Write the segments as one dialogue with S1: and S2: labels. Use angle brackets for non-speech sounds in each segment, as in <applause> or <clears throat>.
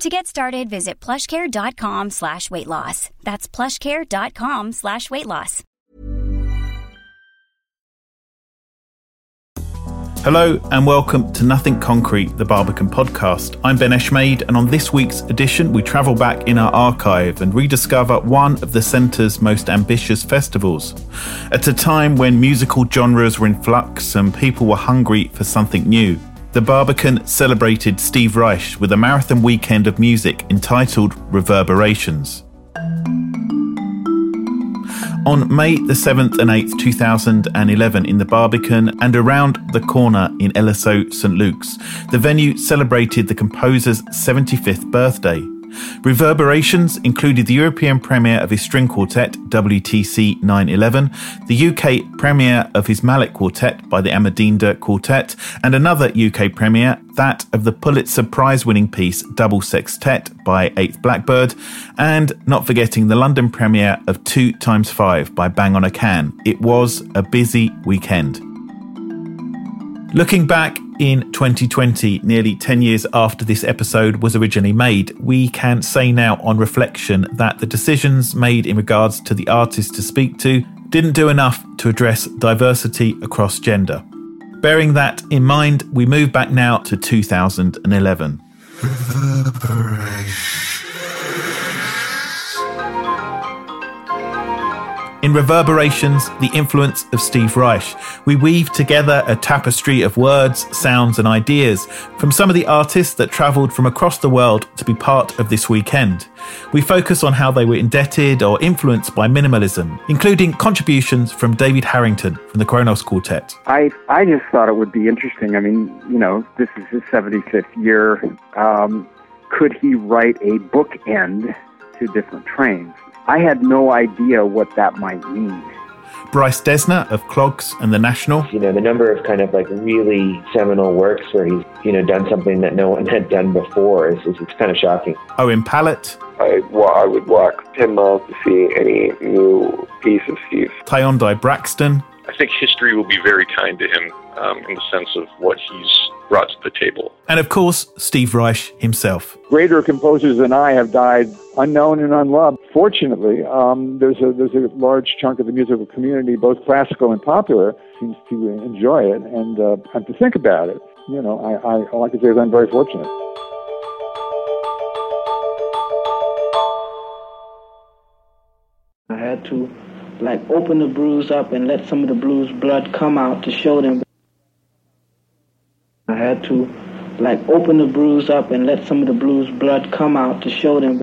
S1: To get started, visit plushcare.com slash weight loss. That's plushcare.com slash weight loss.
S2: Hello and welcome to Nothing Concrete, the Barbican podcast. I'm Ben Eshmade, and on this week's edition, we travel back in our archive and rediscover one of the centre's most ambitious festivals. At a time when musical genres were in flux and people were hungry for something new, the Barbican celebrated Steve Reich with a marathon weekend of music entitled Reverberations. On May the 7th and 8th, 2011, in the Barbican and around the corner in LSO St Luke's, the venue celebrated the composer's 75th birthday. Reverberations included the European premiere of his string quartet, WTC 911, the UK premiere of his mallet quartet by the Amadinda Quartet, and another UK premiere, that of the Pulitzer Prize winning piece Double Sextet by 8th Blackbird, and not forgetting the London premiere of 2 times 5 by Bang on a Can. It was a busy weekend. Looking back in 2020, nearly 10 years after this episode was originally made, we can say now on reflection that the decisions made in regards to the artists to speak to didn't do enough to address diversity across gender. Bearing that in mind, we move back now to 2011. In Reverberations, the influence of Steve Reich, we weave together a tapestry of words, sounds, and ideas from some of the artists that travelled from across the world to be part of this weekend. We focus on how they were indebted or influenced by minimalism, including contributions from David Harrington from the Kronos Quartet.
S3: I, I just thought it would be interesting. I mean, you know, this is his 75th year. Um, could he write a bookend to different trains? I had no idea what that might mean.
S2: Bryce Dessner of Clogs and the National.
S4: You know, the number of kind of like really seminal works where he's, you know, done something that no one <laughs> had done before is, is it's kind of shocking.
S2: Owen Pallett.
S5: I, well, I would walk 10 miles to see any new piece of Steve.
S2: Tyondai Braxton.
S6: I think history will be very kind to him um, in the sense of what he's brought to the table.
S2: And of course, Steve Reich himself.
S7: Greater composers than I have died unknown and unloved. Fortunately, um, there's a there's a large chunk of the musical community, both classical and popular, seems to enjoy it and uh, and to think about it. You know, I, I all I can say is I'm very fortunate.
S8: I had to like open the bruise up and let some of the bruise blood come out to show them. Had to like open the bruise up and let some of the bruise blood come out to show them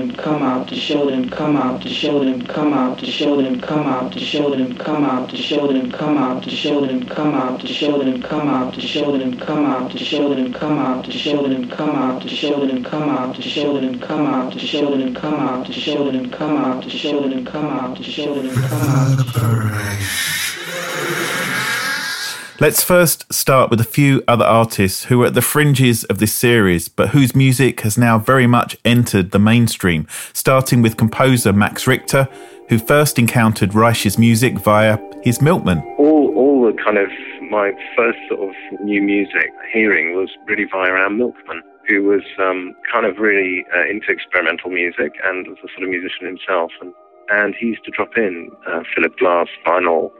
S8: come out to show them, come out to show them, come out to show them, come out to show them, come out to show them, come out to show them, come out to show them, come out to show them, come out to show them, come out to show them, come out to show them, come out to show them, come out to show them, come out to show them, come out to show them, come out to show them, come out.
S2: Let's first start with a few other artists who are at the fringes of this series, but whose music has now very much entered the mainstream, starting with composer Max Richter, who first encountered Reich's music via his milkman.
S9: All, all the kind of my first sort of new music hearing was really via our milkman, who was um, kind of really uh, into experimental music and was a sort of musician himself. And, and he used to drop in uh, Philip Glass vinyl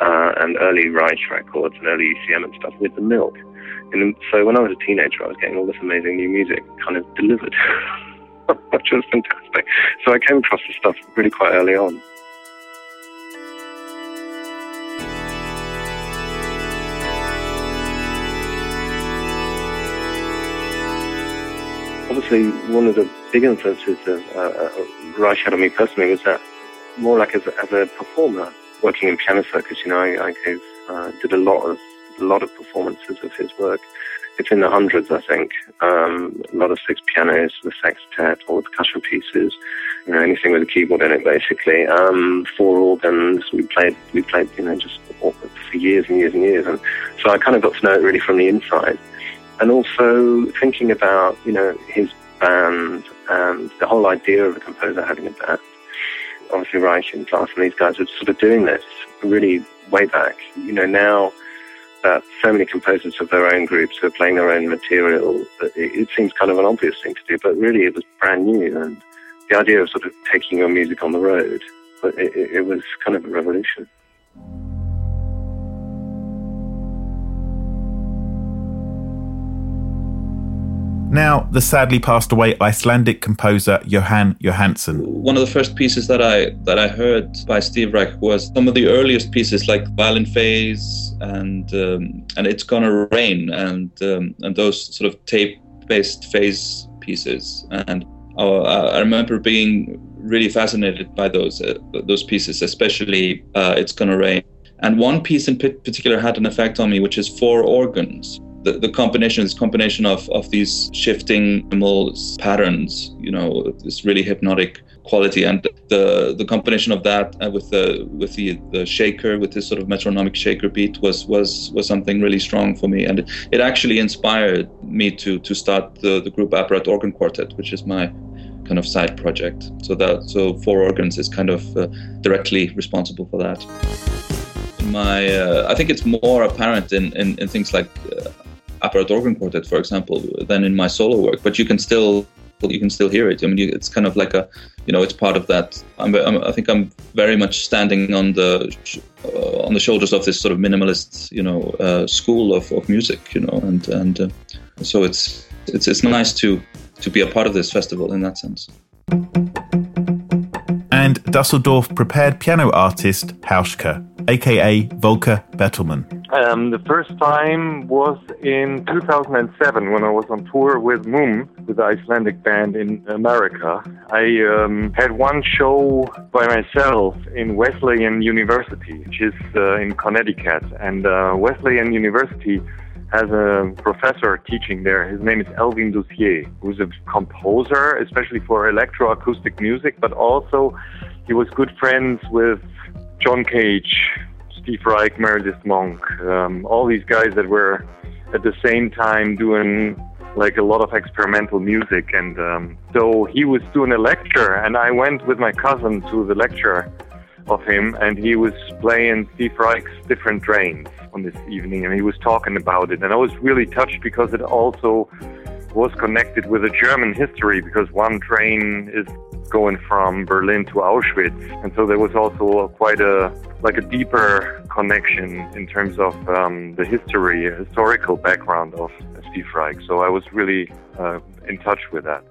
S9: uh, and early Reich records and early ECM and stuff with the milk. And so when I was a teenager, I was getting all this amazing new music kind of delivered, <laughs> which was fantastic. So I came across this stuff really quite early on. Obviously, one of the big influences of uh, uh, Reich had on me personally was that more like as a, as a performer, working in piano circus. You know, I, I gave, uh, did a lot of a lot of performances of his work. It's in the hundreds, I think. Um, a lot of six pianos, the sextet, all the percussion pieces, you know, anything with a keyboard in it, basically. Um, four organs. We played, we played, you know, just for years and years and years. And so I kind of got to know it really from the inside. And also thinking about, you know, his band and the whole idea of a composer having a band. Obviously, and Glass and these guys were sort of doing this really way back. You know, now that so many composers have their own groups are playing their own material, it, it seems kind of an obvious thing to do, but really it was brand new. And the idea of sort of taking your music on the road, it, it was kind of a revolution.
S2: Now, the sadly passed away Icelandic composer Jóhann Jóhannsson.
S10: One of the first pieces that I that I heard by Steve Reich was some of the earliest pieces, like Violin Phase and um, and It's Gonna Rain, and um, and those sort of tape-based phase pieces. And uh, I remember being really fascinated by those uh, those pieces, especially uh, It's Gonna Rain. And one piece in particular had an effect on me, which is four organs the, the combination, this combination of, of these shifting patterns, you know, this really hypnotic quality. And the the combination of that uh, with the with the the shaker with this sort of metronomic shaker beat was was was something really strong for me. And it, it actually inspired me to to start the the group apparat organ quartet which is my kind of side project. So that so four organs is kind of uh, directly responsible for that. My uh, i think it's more apparent in in, in things like uh, apparat organ quartet, for example, than in my solo work. But you can still you can still hear it. I mean, you, it's kind of like a, you know, it's part of that. I'm, I'm, i think I'm very much standing on the uh, on the shoulders of this sort of minimalist, you know, uh, school of, of music, you know, and and uh, so it's it's it's nice to to be a part of this festival in that sense.
S2: And Dusseldorf prepared piano artist Hauschka, aka Volker Bertelmann.
S11: Um, the first time was in 2007 when I was on tour with múm, with the Icelandic band in America. I um, had one show by myself in Wesleyan University, which is uh, in Connecticut. And uh, Wesleyan University has a professor teaching there. His name is Alvin Lucier, who's a composer, especially for electroacoustic music, but also he was good friends with John Cage, Steve Reich, Meredith Monk, um, all these guys that were at the same time doing like a lot of experimental music. And um, so he was doing a lecture, and I went with my cousin to the lecture of him, and he was playing Steve Reich's different trains on this evening, and he was talking about it. And I was really touched because it also was connected with a German history because one train is going from Berlin to Auschwitz, and so there was also quite a like a deeper connection in terms of um, the history, historical background of Steve Reich. So I was really uh, in touch with that.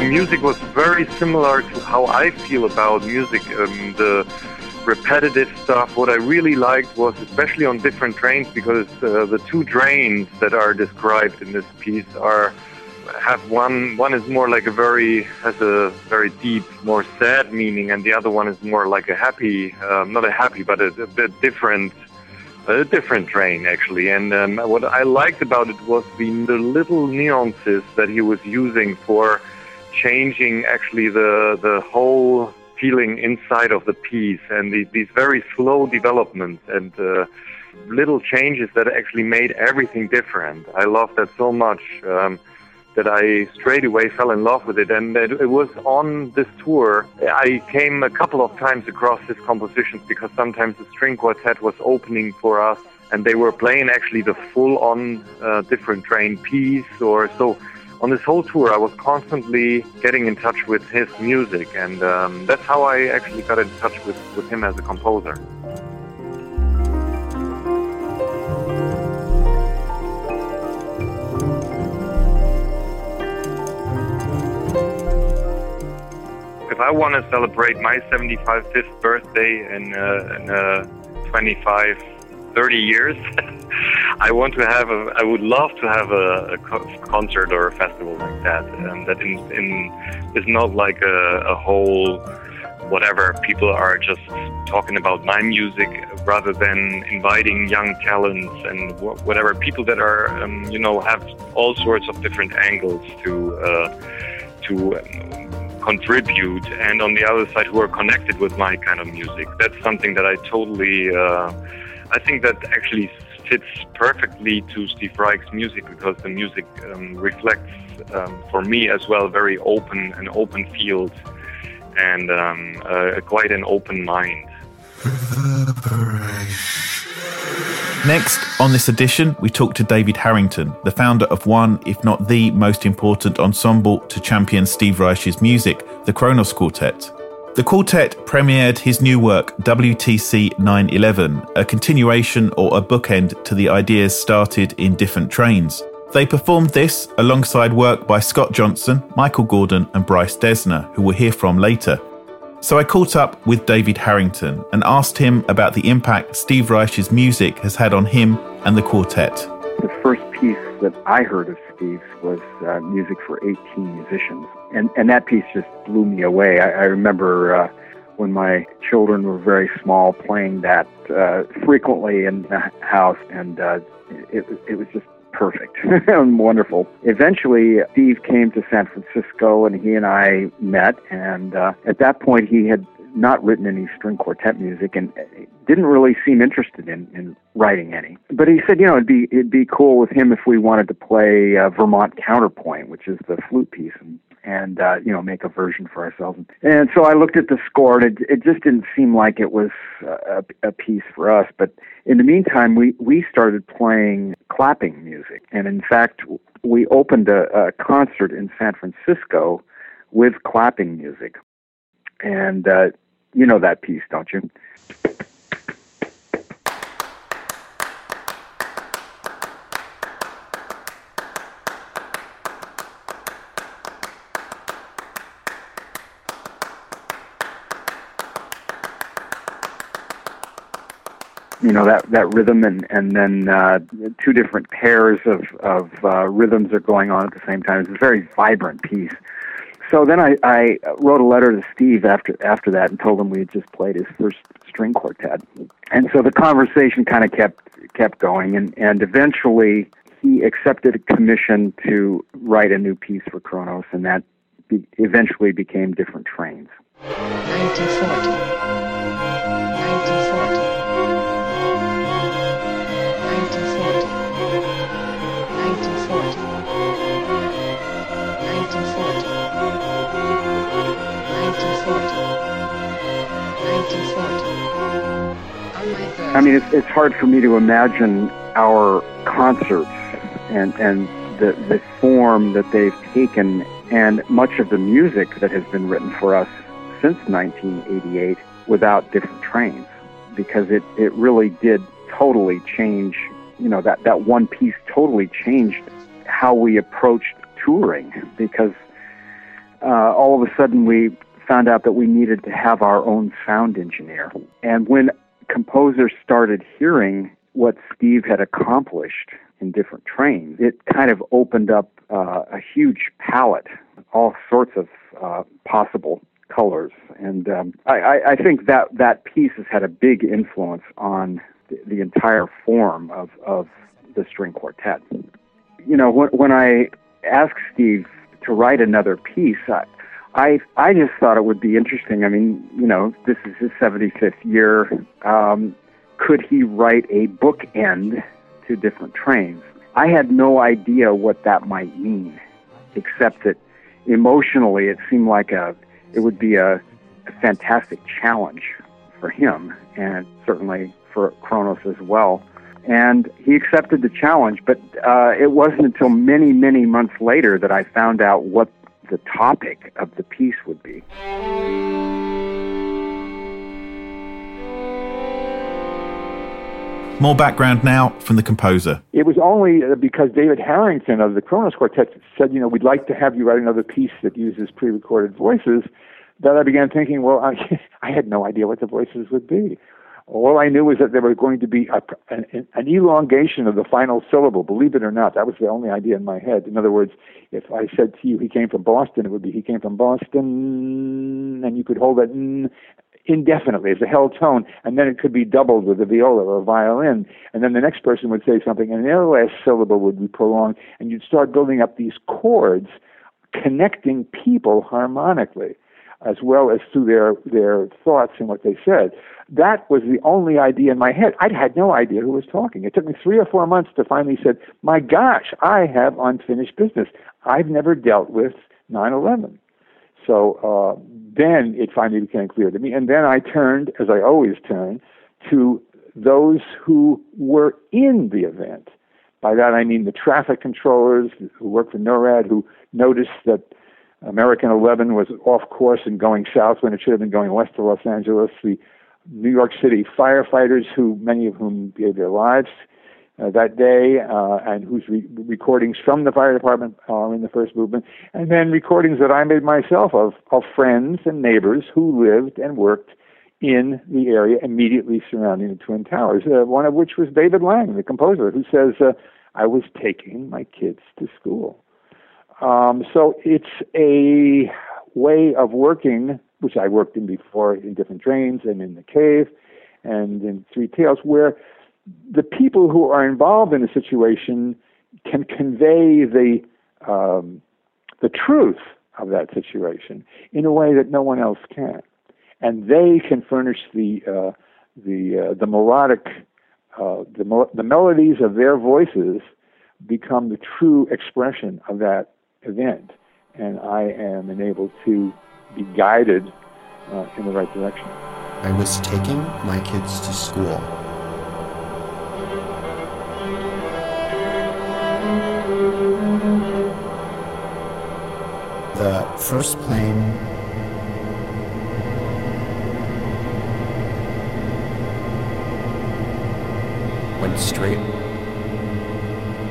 S11: The music was very similar to how I feel about music. Um, the repetitive stuff. What I really liked was, especially on different trains, because uh, the two trains that are described in this piece are have one one is more like a very has a very deep, more sad meaning, and the other one is more like a happy, um, not a happy, but a, a bit different a different drain actually. And um, what I liked about it was the, the little nuances that he was using for changing actually the the whole feeling inside of the piece and the, these very slow developments and uh, little changes that actually made everything different. I love that so much. Um, that I straight away fell in love with it. And it, it was on this tour I came a couple of times across his compositions because sometimes the string quartet was opening for us and they were playing actually the full on uh, different train piece or so on this whole tour, I was constantly getting in touch with his music, and um, that's how I actually got in touch with, with him as a composer. If I want to celebrate my 75th birthday in, uh, in uh, 25 30 years. <laughs> I want to have a, I would love to have a, a concert or a festival like that. Um, that in, in is not like a, a whole whatever. People are just talking about my music rather than inviting young talents and wh- whatever people that are, um, you know, have all sorts of different angles to uh, to. Um, contribute and on the other side who are connected with my kind of music that's something that i totally uh, I think that actually fits perfectly to Steve Reich's music because the music um, reflects, um, for me as well, very open, an open field, and um, uh, quite an open mind.
S2: Next, on this edition, we talk to David Harrington, the founder of one, if not the most important ensemble to champion Steve Reich's music, the Kronos Quartet. The quartet premiered his new work, WTC 911, a continuation or a bookend to the ideas started in different trains. They performed this alongside work by Scott Johnson, Michael Gordon, and Bryce Dessner, who we'll hear from later. So I caught up with David Harrington and asked him about the impact Steve Reich's music has had on him and the quartet.
S3: The first that I heard of Steve's was uh, music for 18 musicians. And, and that piece just blew me away. I, I remember uh, when my children were very small playing that uh, frequently in the house, and uh, it, it was just perfect <laughs> and wonderful. Eventually, Steve came to San Francisco and he and I met. And uh, at that point, he had not written any string quartet music and didn't really seem interested in, in writing any. But he said, you know, it'd be it'd be cool with him if we wanted to play uh, Vermont Counterpoint, which is the flute piece, and, and uh, you know make a version for ourselves. And so I looked at the score, and it, it just didn't seem like it was a, a piece for us. But in the meantime, we we started playing clapping music, and in fact, we opened a, a concert in San Francisco with clapping music. And uh, you know that piece, don't you? you know that that rhythm and and then uh, two different pairs of of uh, rhythms are going on at the same time. It's a very vibrant piece. So then I, I wrote a letter to Steve after after that and told him we had just played his first string quartet, and so the conversation kind of kept kept going, and and eventually he accepted a commission to write a new piece for Kronos, and that be, eventually became Different Trains. 1940. I mean, it's, it's hard for me to imagine our concerts and, and the, the form that they've taken and much of the music that has been written for us since 1988 without different trains. Because it, it really did totally change, you know, that, that one piece totally changed how we approached touring. Because uh, all of a sudden we found out that we needed to have our own sound engineer. And when composers started hearing what Steve had accomplished in different trains, it kind of opened up uh, a huge palette, all sorts of uh, possible colors. And um, I, I, think that that piece has had a big influence on the, the entire form of, of the string quartet. You know, when, when I asked Steve to write another piece, I, I I just thought it would be interesting. I mean, you know, this is his 75th year. Um, could he write a bookend to different trains? I had no idea what that might mean. except that emotionally it seemed like a it would be a, a fantastic challenge for him and certainly for Kronos as well. And he accepted the challenge, but uh, it wasn't until many, many months later that I found out what the topic of the piece would be.
S2: More background now from the composer.
S7: It was only uh, because David Harrington of the Kronos Quartet said, you know, we'd like to have you write another piece that uses pre recorded voices that I began thinking, well, I, <laughs> I had no idea what the voices would be. All I knew was that there was going to be a, an, an elongation of the final syllable, believe it or not. That was the only idea in my head. In other words, if I said to you he came from Boston, it would be he came from Boston, and you could hold that indefinitely as a held tone, and then it could be doubled with a viola or a violin, and then the next person would say something, and their last syllable would be prolonged, and you'd start building up these chords connecting people harmonically, as well as through their their thoughts and what they said. That was the only idea in my head. I had no idea who was talking. It took me three or four months to finally said, "My gosh, I have unfinished business. I've never dealt with 9/11." So uh, then it finally became clear to me. And then I turned, as I always turn, to those who were in the event. By that I mean the traffic controllers who worked for NORAD who noticed that American 11 was off course and going south when it should have been going west to Los Angeles. The New York City firefighters, who many of whom gave their lives uh, that day, uh, and whose re- recordings from the fire department are in the first movement, and then recordings that I made myself of of friends and neighbors who lived and worked in the area immediately surrounding the Twin Towers. Uh, one of which was David Lang, the composer, who says, uh, "I was taking my kids to school." Um, so it's a way of working, which I worked in before in different trains and in the cave and in Three Tales, where the people who are involved in a situation can convey the um, the truth of that situation in a way that no one else can, and they can furnish the uh, the uh, the melodic uh, the the melodies of their voices become the true expression of that event, and I am enabled to be guided uh, in the right direction.
S12: I was taking my kids to school the first plane went straight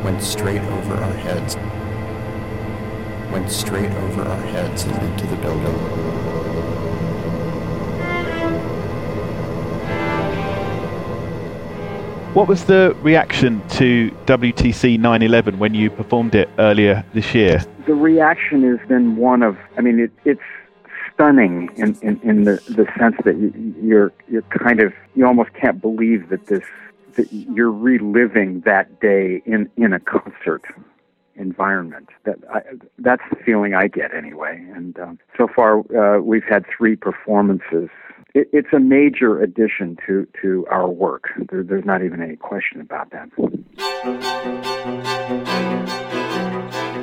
S12: went straight over our heads went straight over our heads and into the building
S2: What was the reaction to WTC 911 when you performed it earlier this year?
S3: The reaction has been one of, I mean, it, it's stunning in, in, in the, the sense that you, you're you're kind of you almost can't believe that this that you're reliving that day in in a concert environment. That I, that's the feeling I get anyway. And um, so far, uh, we've had three performances it, it's a major addition to, to our work. There, there's not even any question about that.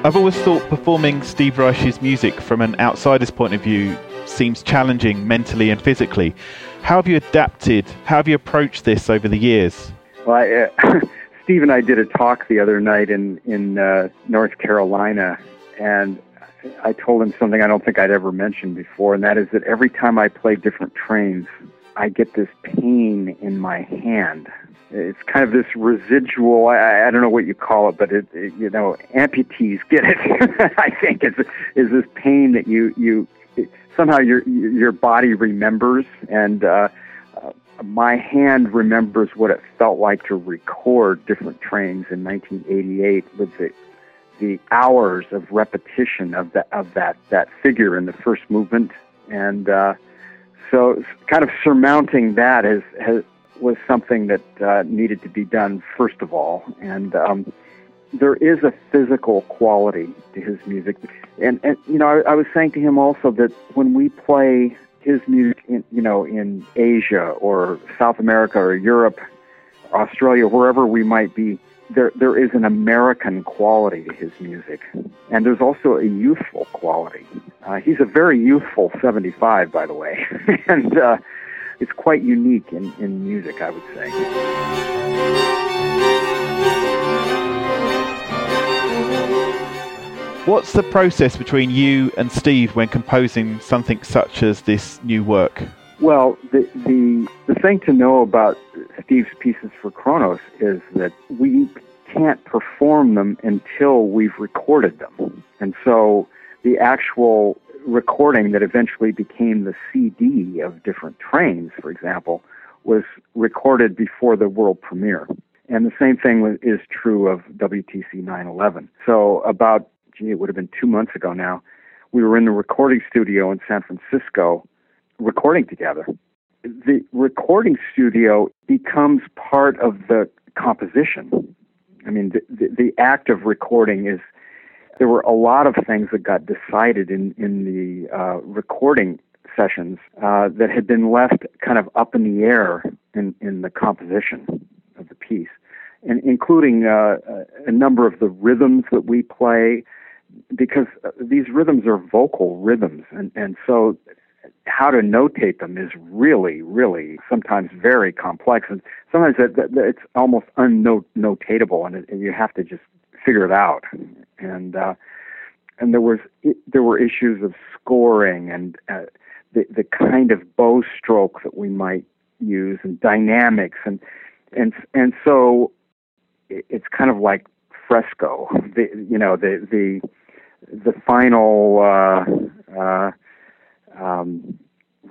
S2: I've always thought performing Steve Reich's music from an outsider's point of view seems challenging mentally and physically. How have you adapted? How have you approached this over the years?
S3: Well, I, uh, <laughs> Steve and I did a talk the other night in in uh, North Carolina, and I told him something I don't think I'd ever mentioned before, and that is that every time I play different trains, I get this pain in my hand. It's kind of this residual. I, I don't know what you call it, but it, it you know, amputees get it. <laughs> I think is is this pain that you you it, somehow your your body remembers, and uh, my hand remembers what it felt like to record different trains in 1988 with the the hours of repetition of that of that that figure in the first movement, and uh, so kind of surmounting that has, has was something that uh, needed to be done first of all, and um, there is a physical quality to his music, and and you know I, I was saying to him also that when we play his music, in, you know, in Asia or South America or Europe, Australia, wherever we might be there there is an American quality to his music, and there's also a youthful quality. Uh, he's a very youthful 75, by the way, <laughs> and uh, it's quite unique in, in music, I would say.
S2: What's the process between you and Steve when composing something such as this new work?
S3: Well, the, the, the thing to know about Steve's pieces for Kronos is that we can't perform them until we've recorded them. And so the actual recording that eventually became the CD of different trains, for example, was recorded before the world premiere. And the same thing is true of WTC 911. So about, gee, it would have been two months ago now, we were in the recording studio in San Francisco recording together. The recording studio becomes part of the composition. I mean, the, the, the, act of recording is, there were a lot of things that got decided in, in the uh, recording sessions uh, that had been left kind of up in the air in, in the composition of the piece, and including uh, a number of the rhythms that we play, because uh, these rhythms are vocal rhythms, and, and so how to notate them is really, really sometimes very complex, and sometimes it, it's almost unnotatable, and, and you have to just figure it out. And uh, and there was there were issues of scoring and uh, the the kind of bow stroke that we might use and dynamics and and and so it's kind of like fresco. The you know the the the final. Uh, uh, um,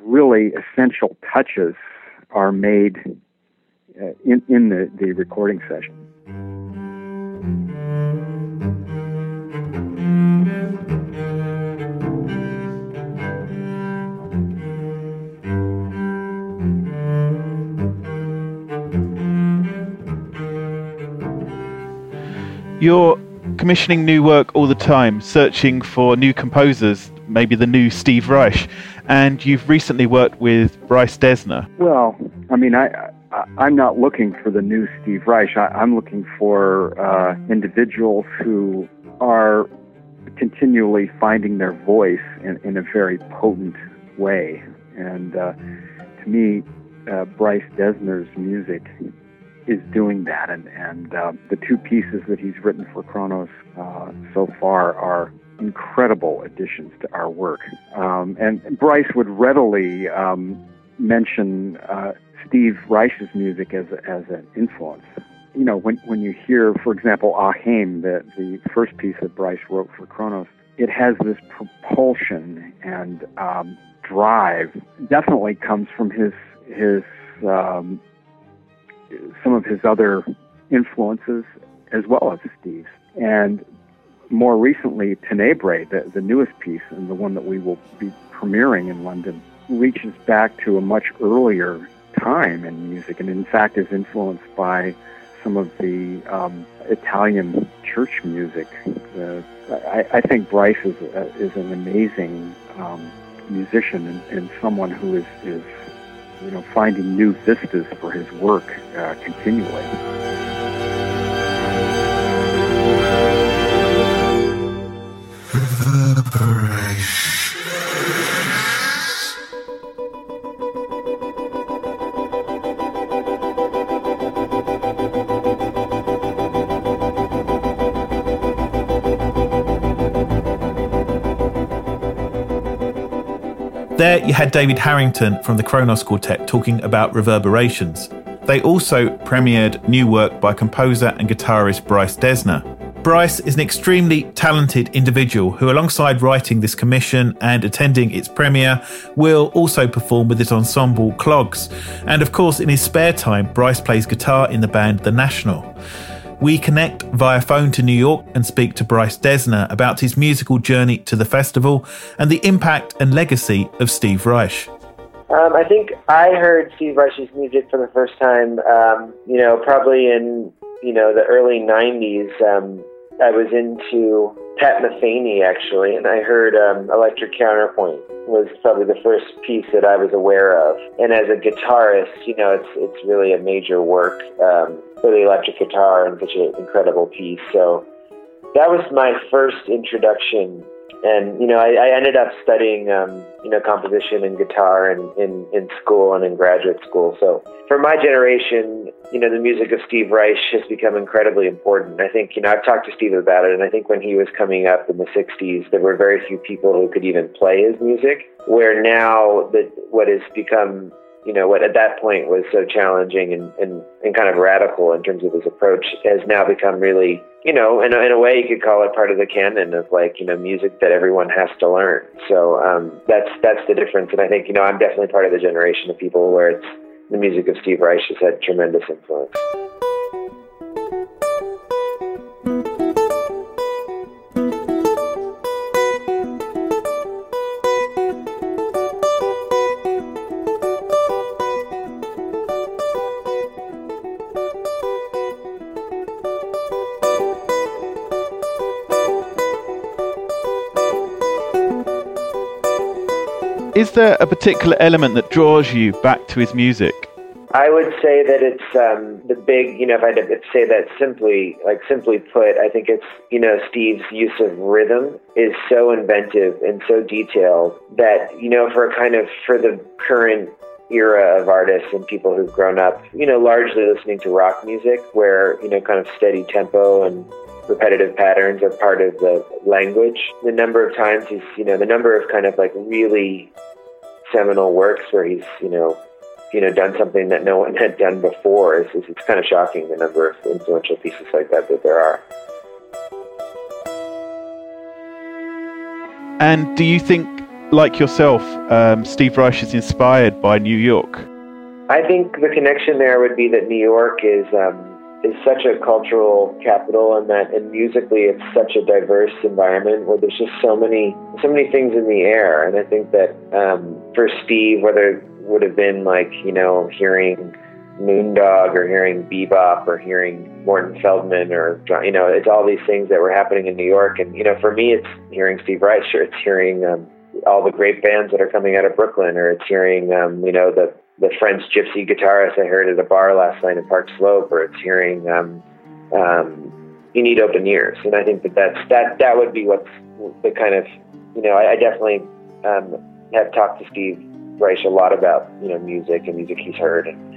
S3: really essential touches are made uh, in, in the, the recording session.
S2: You're commissioning new work all the time, searching for new composers maybe the new Steve Reich. And you've recently worked with Bryce Dessner.
S3: Well, I mean, I, I am not looking for the new Steve Reich. I, am looking for uh, individuals who are continually finding their voice in, in a very potent way. And uh, to me, uh, Bryce Dessner's music is doing that. And, and uh, the two pieces that he's written for Kronos uh, so far are incredible additions to our work. Um, and Bryce would readily um, mention uh, Steve Reich's music as, as an influence. You know, when, when you hear, for example, Aheym, the, the first piece that Bryce wrote for Kronos, it has this propulsion and um, drive. Definitely comes from his his um, some of his other influences as well as Steve's. And more recently, Tenebrae, the, the newest piece and the one that we will be premiering in London, reaches back to a much earlier time in music and, in fact, is influenced by some of the um, Italian church music. Uh, I, I, think Bryce is, uh, is an amazing um, musician and, and, someone who is, is, you know, finding new vistas for his work uh, continually.
S2: There you had David Harrington from the Kronos Quartet talking about reverberations. They also premiered new work by composer and guitarist Bryce Dessner. Bryce is an extremely talented individual who, alongside writing this commission and attending its premiere, will also perform with his ensemble Clogs. And of course, in his spare time, Bryce plays guitar in the band The National. We connect via phone to New York and speak to Bryce Dessner about his musical journey to the festival and the impact and legacy of Steve Reich.
S4: Um, I think I heard Steve Reich's music for the first time, um, you know, probably in, you know, the early 90s. Um, I was into Pat Metheny actually, and I heard um, Electric Counterpoint was probably the first piece that I was aware of. And as a guitarist, you know, it's it's really a major work. Play the electric guitar and such an incredible piece. So that was my first introduction and you know, I, I ended up studying um, you know composition and guitar in, in in school and in graduate school. So for my generation, you know, the music of Steve Reich has become incredibly important. I think you know I've talked to Steve about it, and I think when he was coming up in the '60s, there were very few people who could even play his music. Where now that what has become you know, what at that point was so challenging and, and, and kind of radical in terms of his approach has now become really, you know, in a, in a way you could call it part of the canon of like, you know, music that everyone has to learn. So um, that's that's the difference. And I think, you know, I'm definitely part of the generation of people where it's the music of Steve Reich has had tremendous influence.
S2: Is there a particular element that draws you back to his music?
S4: I would say that it's um, the big, you know, if I had to say that simply, like simply put, I think it's, you know, Steve's use of rhythm is so inventive and so detailed that, you know, for a kind of, for the current era of artists and people who've grown up, you know, largely listening to rock music where, you know, kind of steady tempo and repetitive patterns are part of the language. The number of times he's, you know, the number of kind of like really seminal works where he's, you know, you know, done something that no one had done before. It's, it's kind of shocking the number of influential pieces like that that there are.
S2: And do you think, like yourself, um, Steve Reich is inspired by New York?
S4: I think the connection there would be that New York is um, is such a cultural capital and that and musically it's such a diverse environment where there's just so many so many things in the air. And I think that um, for Steve whether it would have been like you know hearing Moondog or hearing bebop or hearing Morton Feldman or you know it's all these things that were happening in New York. And you know for me it's hearing Steve Reich it's hearing um, all the great bands that are coming out of Brooklyn or it's hearing um, you know the the French gypsy guitarist I heard at a bar last night in Park Slope, or it's hearing um, um, you need open ears, and I think that that's that that would be what's the kind of you know I, I definitely um, have talked to Steve Reich a lot about you know music and music he's heard, and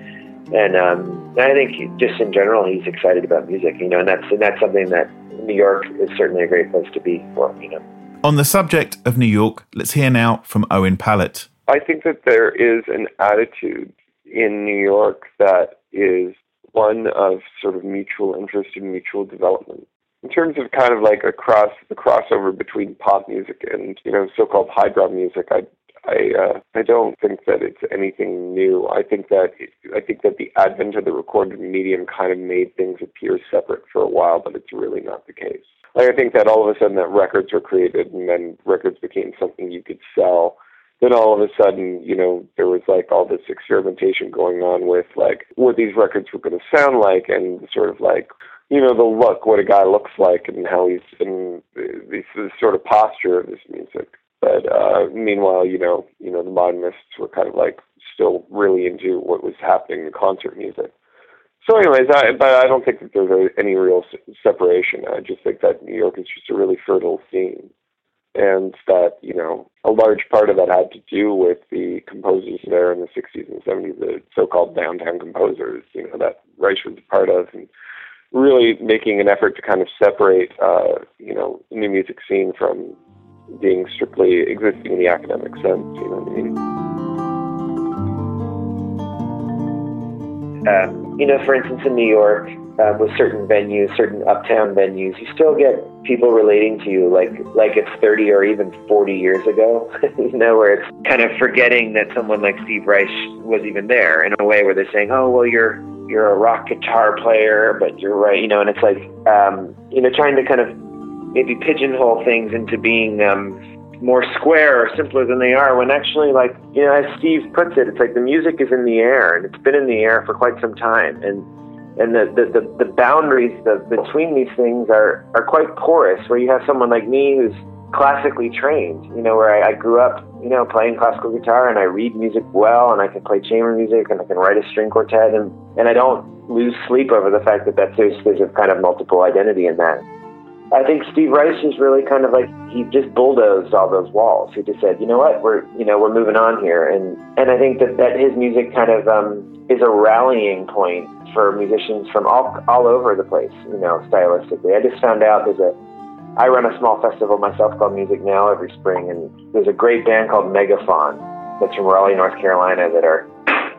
S4: and, um, I think just in general he's excited about music, you know, and that's and that's something that New York is certainly a great place to be for, you know.
S2: On the subject of New York, let's hear now from Owen Pallett.
S5: I think that there is an attitude in New York that is one of sort of mutual interest and mutual development. In terms of kind of like a cross the crossover between pop music and you know so-called highbrow music, I I uh, I don't think that it's anything new. I think that it, I think that the advent of the recorded medium kind of made things appear separate for a while, but it's really not the case. Like I think that all of a sudden that records were created and then records became something you could sell then all of a sudden, you know, there was like all this experimentation going on with like what these records were going to sound like and sort of like, you know, the look, what a guy looks like and how he's in this, this sort of posture of this music. But uh, meanwhile, you know, you know, the modernists were kind of like still really into what was happening in concert music. So, anyways, I, but I don't think that there's any real separation. I just think that New York is just a really fertile scene and that you know a large part of that had to do with the composers there in the 60s and 70s, the so-called downtown composers, you know that Reich was a part of, and really making an effort to kind of separate, uh, you know, new music scene from being strictly existing in the academic sense. You know what I mean?
S4: Uh, you know, for instance, in New York, uh, with certain venues, certain uptown venues, you still get people relating to you like like it's 30 or even 40 years ago. <laughs> you know, where it's kind of forgetting that someone like Steve Reich was even there in a way where they're saying, "Oh, well, you're you're a rock guitar player, but you're right," you know, and it's like um, you know, trying to kind of maybe pigeonhole things into being um, more square or simpler than they are when actually like you know as steve puts it it's like the music is in the air and it's been in the air for quite some time and and the, the, the, the boundaries the, between these things are, are quite porous, where you have someone like me who's classically trained, you know, where I, I grew up you know, playing classical guitar and I read music well and I can play chamber music and I can write a string quartet and, and I don't lose sleep over the fact that that's, there's, there's a kind of multiple identity in that. I think Steve Reich is really kind of like he just bulldozed all those walls. He just said, you know what, we're you know we're moving on here, and and I think that that his music kind of um, is a rallying point for musicians from all all over the place. You know, stylistically. I just found out there's a I run a small festival myself called Music Now every spring, and there's a great band called Megafaun that's from Raleigh, North Carolina, that are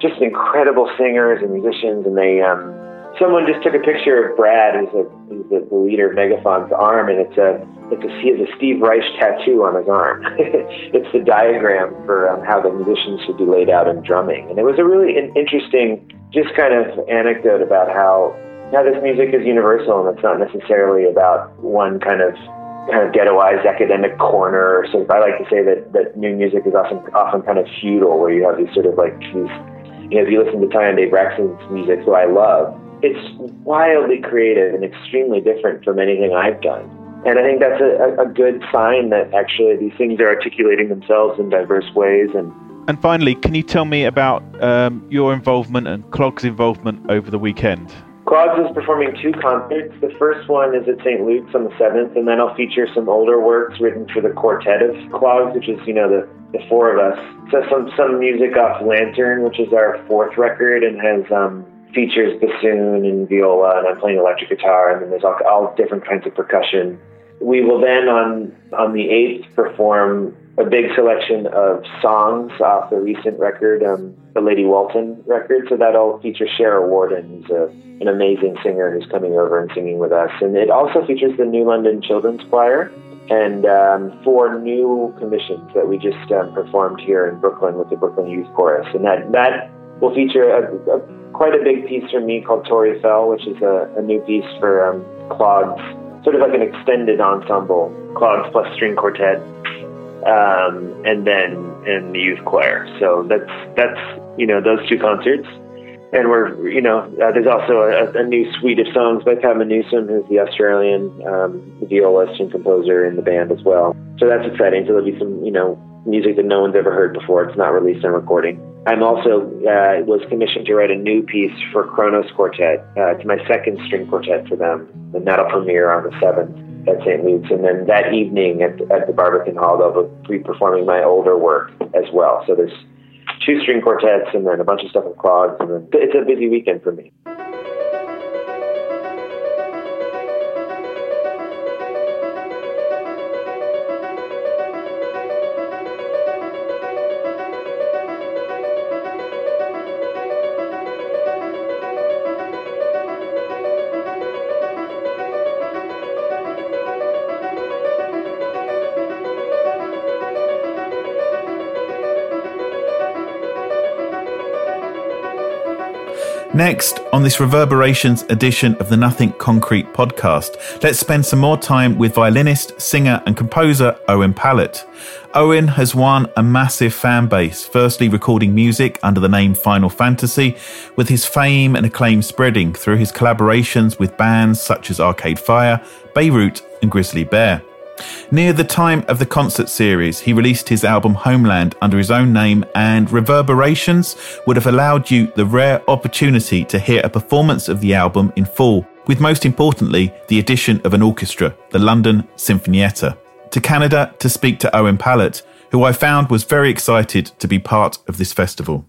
S4: just incredible singers and musicians, and they. Um, someone just took a picture of Brad, who's, a, who's the, the leader of Megafaun's arm, and it's a it's a, a Steve Reich tattoo on his arm. <laughs> it's the diagram for um, how the musicians should be laid out in drumming, and it was a really an interesting, just kind of anecdote about how now, this music is universal, and it's not necessarily about one kind of kind of ghettoized academic corner. So I like to say that that new music is often often kind of feudal, where you have these sort of like these. You know, if you listen to Tyondai Braxton's music, who I love, it's wildly creative and extremely different from anything I've done. And I think that's a, a good sign that actually these things are articulating themselves in diverse ways and
S2: and finally, can you tell me about um, your involvement and Clogs' involvement over the weekend?
S4: Clogs is performing two concerts. The first one is at St. Luke's on the 7th, and then I'll feature some older works written for the quartet of Clogs, which is, you know, the, the four of us. So some, some music off Lantern, which is our fourth record, and has um, features bassoon and viola, and I'm playing electric guitar, and then there's all, all different kinds of percussion. We will then, on, on the 8th, perform a big selection of songs off the recent record, um, the Lady Walton record. So that'll feature Shara Worden, who's a, an amazing singer who's coming over and singing with us. And it also features the New London Children's Choir and um, four new commissions that we just um, performed here in Brooklyn with the Brooklyn Youth Chorus. And that, that will feature a, a, quite a big piece for me called Tour Eiffel, which is a, a new piece for um, Clogs, sort of like an extended ensemble, Clogs plus string quartet um, and then in the youth choir. So that's that's you know those two concerts, and we're you know uh, there's also a, a, new suite of songs by Padma Newsome, who's the Australian um, violist and composer in the band as well. So that's exciting. So there'll be some you know music that no one's ever heard before. It's not released on recording. I'm also uh, was commissioned to write a new piece for Kronos Quartet. Uh, it's my second string quartet for them, and that'll premiere on the seventh at St. Luke's. And then that evening at, at the Barbican Hall, they'll be performing my older work as well. So there's two string quartets and then a bunch of stuff with clogs. And then it's a busy weekend for me.
S2: Next, on this Reverberations edition of the Nothing Concrete podcast, let's spend some more time with violinist, singer, and composer Owen Pallett. Owen has won a massive fan base, firstly recording music under the name Final Fantasy, with his fame and acclaim spreading through his collaborations with bands such as Arcade Fire, Beirut, and Grizzly Bear. Near the time of the concert series, he released his album Heartland under his own name, and Reverberations would have allowed you the rare opportunity to hear a performance of the album in full, with most importantly, the addition of an orchestra, the London Sinfonietta. To Canada to speak to Owen Pallett, who I found was very excited to be part of this festival.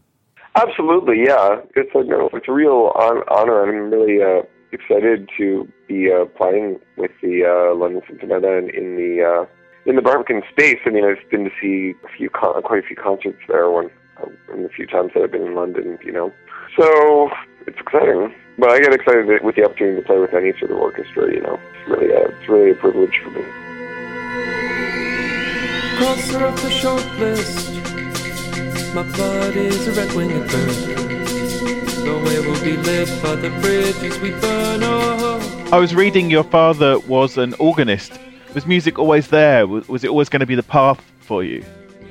S5: Absolutely, yeah. It's a, it's a real honor. I'm really uh, excited to be uh, playing with the uh, London Sinfonietta and in the uh, in the Barbican space. I mean, I've been to see a few con- quite a few concerts there when uh, in the few times that I've been in London. You know, so it's exciting. But I get excited with the opportunity to play with any sort of orchestra. You know, it's really a, it's really a privilege for me. Crosser of the short list. My blood is a red-winged bird.
S2: I was reading your father was an organist. Was music always there? Was it always going to be the path for you?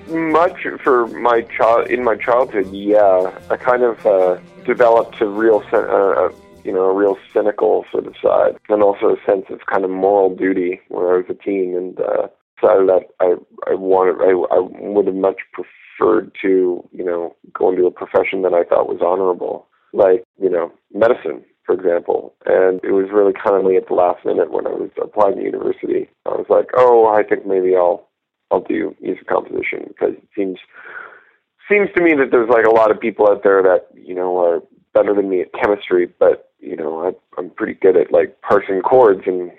S5: Much for my child in my childhood, yeah. I kind of uh, developed a real, uh, uh, you know, a real cynical sort of side, and also a sense of kind of moral duty when I was a teen, and uh, decided that I I wanted I, I would have much preferred to you know go into a profession that I thought was honorable, like you know medicine for example. And it was really kind of late at the last minute when I was applying to university. I was like, oh, I think maybe I'll I'll do music composition because it seems seems to me that there's like a lot of people out there that you know are better than me at chemistry, but you know I, I'm pretty good at like parsing chords and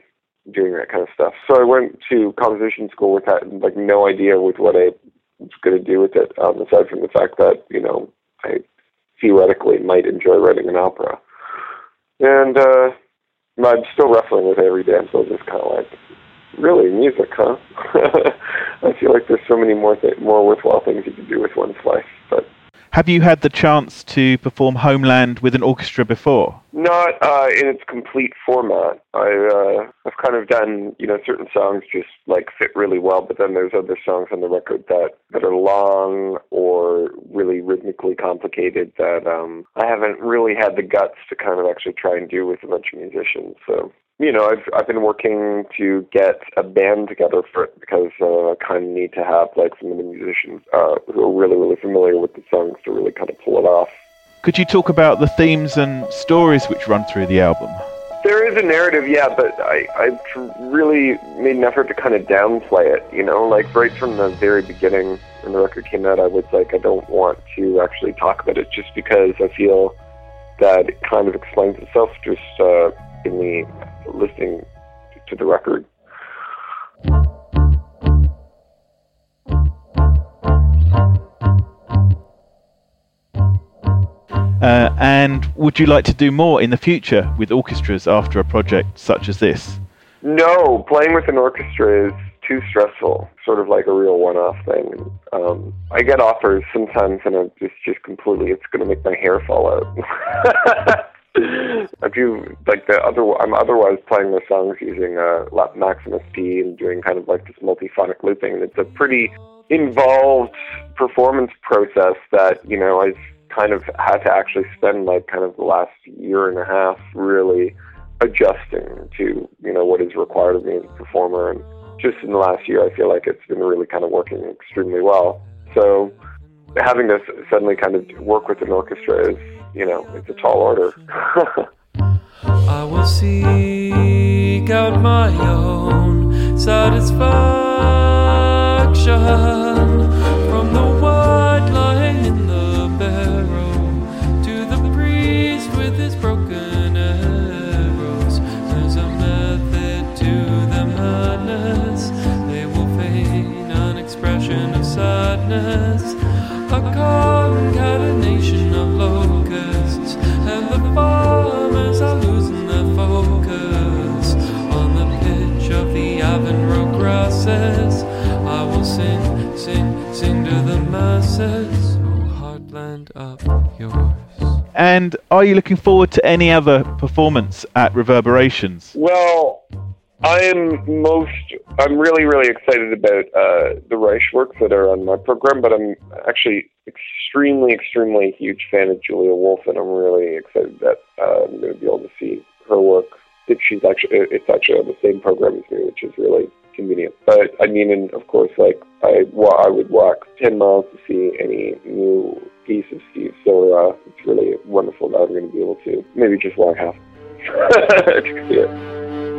S5: doing that kind of stuff. So I went to composition school with that, like no idea with what I was going to do with it, um, aside from the fact that you know I theoretically might enjoy writing an opera, and uh, I'm still wrestling with it every day. I'm still just kind of like, really music, huh? <laughs> I feel like there's so many more th- more worthwhile things you can do with one's life, but
S2: have you had the chance to perform Heartland with an orchestra before?
S5: Not uh, in its complete format. I, uh, I've kind of done, you know, certain songs just like fit really well, but then there's other songs on the record that, that are long or really rhythmically complicated that um, I haven't really had the guts to kind of actually try and do with a bunch of musicians. So you know, I've I've been working to get a band together for it because uh, I kind of need to have like some of the musicians uh, who are really really familiar with the songs to really kind of pull it off.
S2: Could you talk about the themes and stories which run through the album?
S5: There is a narrative, yeah, but I I've really made an effort to kind of downplay it. You know, like right from the very beginning when the record came out, I was like, I don't want to actually talk about it just because I feel that it kind of explains itself just uh, in the listening to the record.
S2: Uh, and would you like to do more in the future with orchestras after a project such as this?
S5: No, playing with an orchestra is too stressful. Sort of like a real one-off thing. Um, I get offers sometimes, and I'm just just completely. It's going to make my hair fall out. <laughs> <laughs> I do like the other. I'm otherwise playing the songs using uh, lap Maximus P and doing kind of like this multiphonic looping. It's a pretty involved performance process that you know I've kind of had to actually spend like kind of the last year and a half really adjusting to you know what is required of me as a performer. And just in the last year, I feel like it's been really kind of working extremely well. So having to suddenly kind of work with an orchestra is you know, it's a tall order. <laughs> I will seek out my own satisfaction
S2: And are you looking forward to any other performance at Reverberations?
S5: Well, I am most, I'm really, really excited about uh, the Reich works that are on my program, but I'm actually extremely, extremely huge fan of Julia Wolfe, and I'm really excited that uh, I'm going to be able to see her work. If she's actually, it's actually on the same program as me, which is really convenient. But I mean, and of course, like I, well, I would walk ten miles to see any new piece of Steve. So uh, it's really wonderful that I'm going to be able to maybe just walk half <laughs> to see it.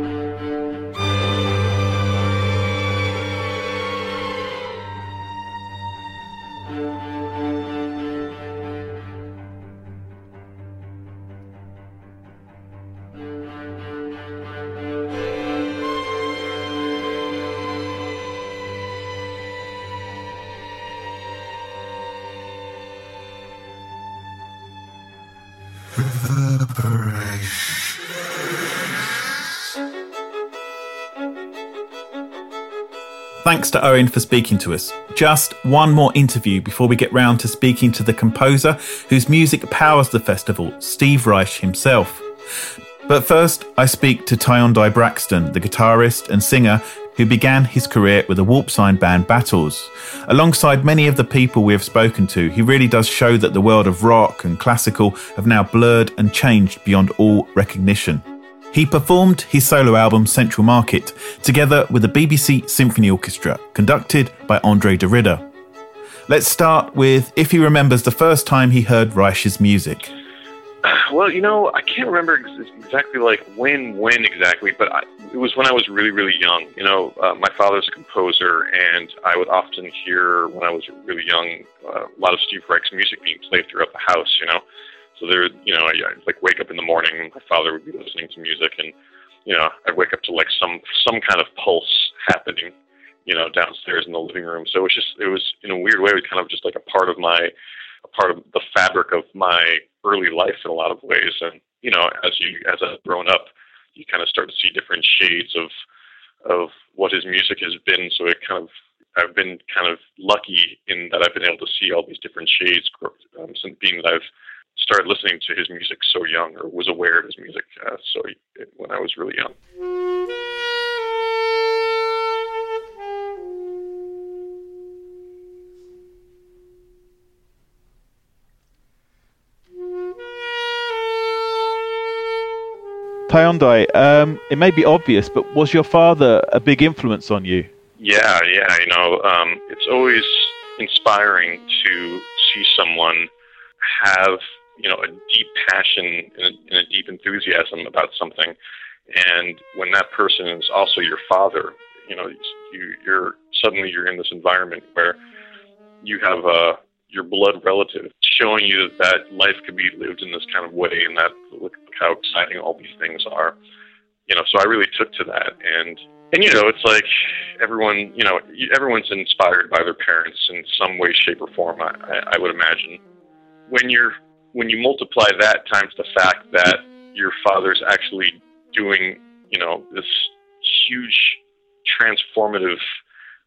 S2: Thanks to Owen for speaking to us. Just one more interview before we get round to speaking to the composer whose music powers the festival, Steve Reich himself. But first, I speak to Tyondai Braxton, the guitarist and singer who began his career with the Warp Sign band Battles. Alongside many of the people we have spoken to, he really does show that the world of rock and classical have now blurred and changed beyond all recognition. He performed his solo album Central Market together with the BBC Symphony Orchestra, conducted by Andre de Ridder. Let's start with if he remembers the first time he heard Reich's music. <sighs>
S6: Well, you know, I can't remember ex- exactly like when, when exactly, but I, it was when I was really, really young. You know, uh, my father's a composer, and I would often hear when I was really young uh, a lot of Steve Reich's music being played throughout the house. You know, so there, you know, I, I'd like wake up in the morning, my father would be listening to music, and you know, I'd wake up to like some some kind of pulse happening, you know, downstairs in the living room. So it was just, it was in a weird way, it was kind of just like a part of my, a part of the fabric of my early life in a lot of ways. And you know, as you as I've grown up, you kind of start to see different shades of of what his music has been. So it kind of I've been kind of lucky in that I've been able to see all these different shades um, since being that I've started listening to his music so young or was aware of his music uh, so when I was really young.
S2: Tyondai, um, it may be obvious, but was your father a big influence on you?
S6: Yeah, yeah, you know, um, it's always inspiring to see someone have, you know, a deep passion and a, and a deep enthusiasm about something, and when that person is also your father, you know, you, you're suddenly you're in this environment where you have a your blood relative showing you that life could be lived in this kind of way and that look how exciting all these things are. You know so i really took to that. And and you know it's like everyone you know everyone's inspired by their parents in some way shape or form i i would imagine. When you're when you multiply that times the fact that your father's actually doing you know this huge transformative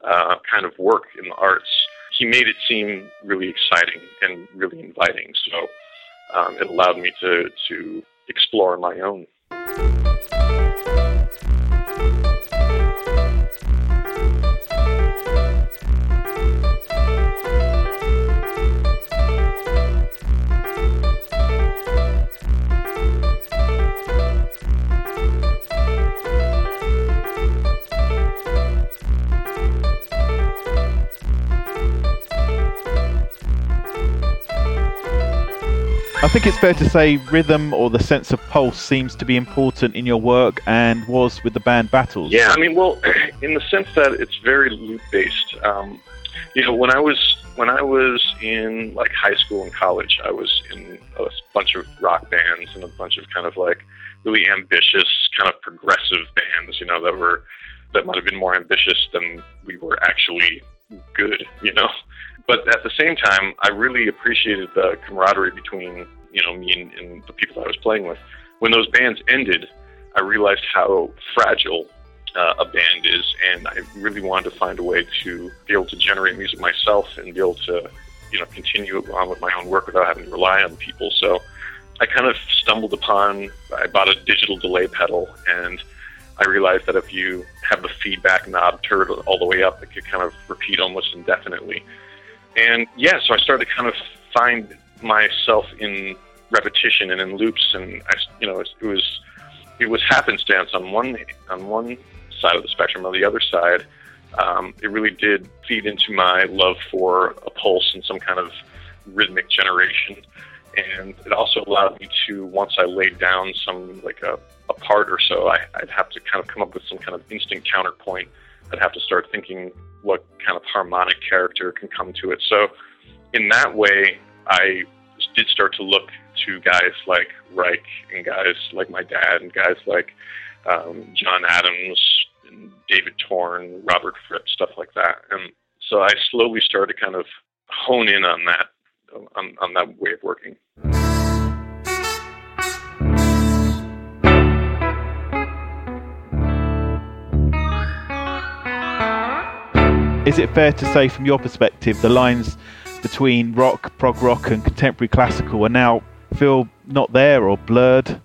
S6: uh, kind of work in the arts he made it seem really exciting and really inviting. So um, it allowed me to to explore my own.
S2: Think it's fair to say rhythm or the sense of pulse seems to be important in your work and was with the band Battles.
S6: Yeah, I mean, well, <clears throat> in the sense that it's very loop based. Um, you know, when I was when I was in like high school and college, I was in a bunch of rock bands and a bunch of kind of like really ambitious, kind of progressive bands. You know, that were that might have been more ambitious than we were actually good. You know, but at the same time, I really appreciated the camaraderie between you know me and, and the people that I was playing with. When those bands ended, I realized how fragile uh, a band is, and I really wanted to find a way to be able to generate music myself and be able to you know continue on with my own work without having to rely on people. So I kind of stumbled upon. I bought a digital delay pedal and. I realized that if you have the feedback knob turned all the way up, it could kind of repeat almost indefinitely. And yeah, so I started to kind of find myself in repetition and in loops, and I, you know, it, was it was happenstance on one on one side of the spectrum. On the other side, um, it really did feed into my love for a pulse and some kind of rhythmic generation. And it also allowed me to, once I laid down some like a, a part or so, I, I'd have to kind of come up with some kind of instant counterpoint. I'd have to start thinking what kind of harmonic character can come to it. So, in that way, I did start to look to guys like Reich and guys like my dad and guys like um, John Adams and David Torn, Robert Fripp, stuff like that. And so I slowly started to kind of hone in on that on, on that way of working.
S2: Is it fair to say, from your perspective, the lines between rock, prog rock, and contemporary classical are now feel not there or blurred?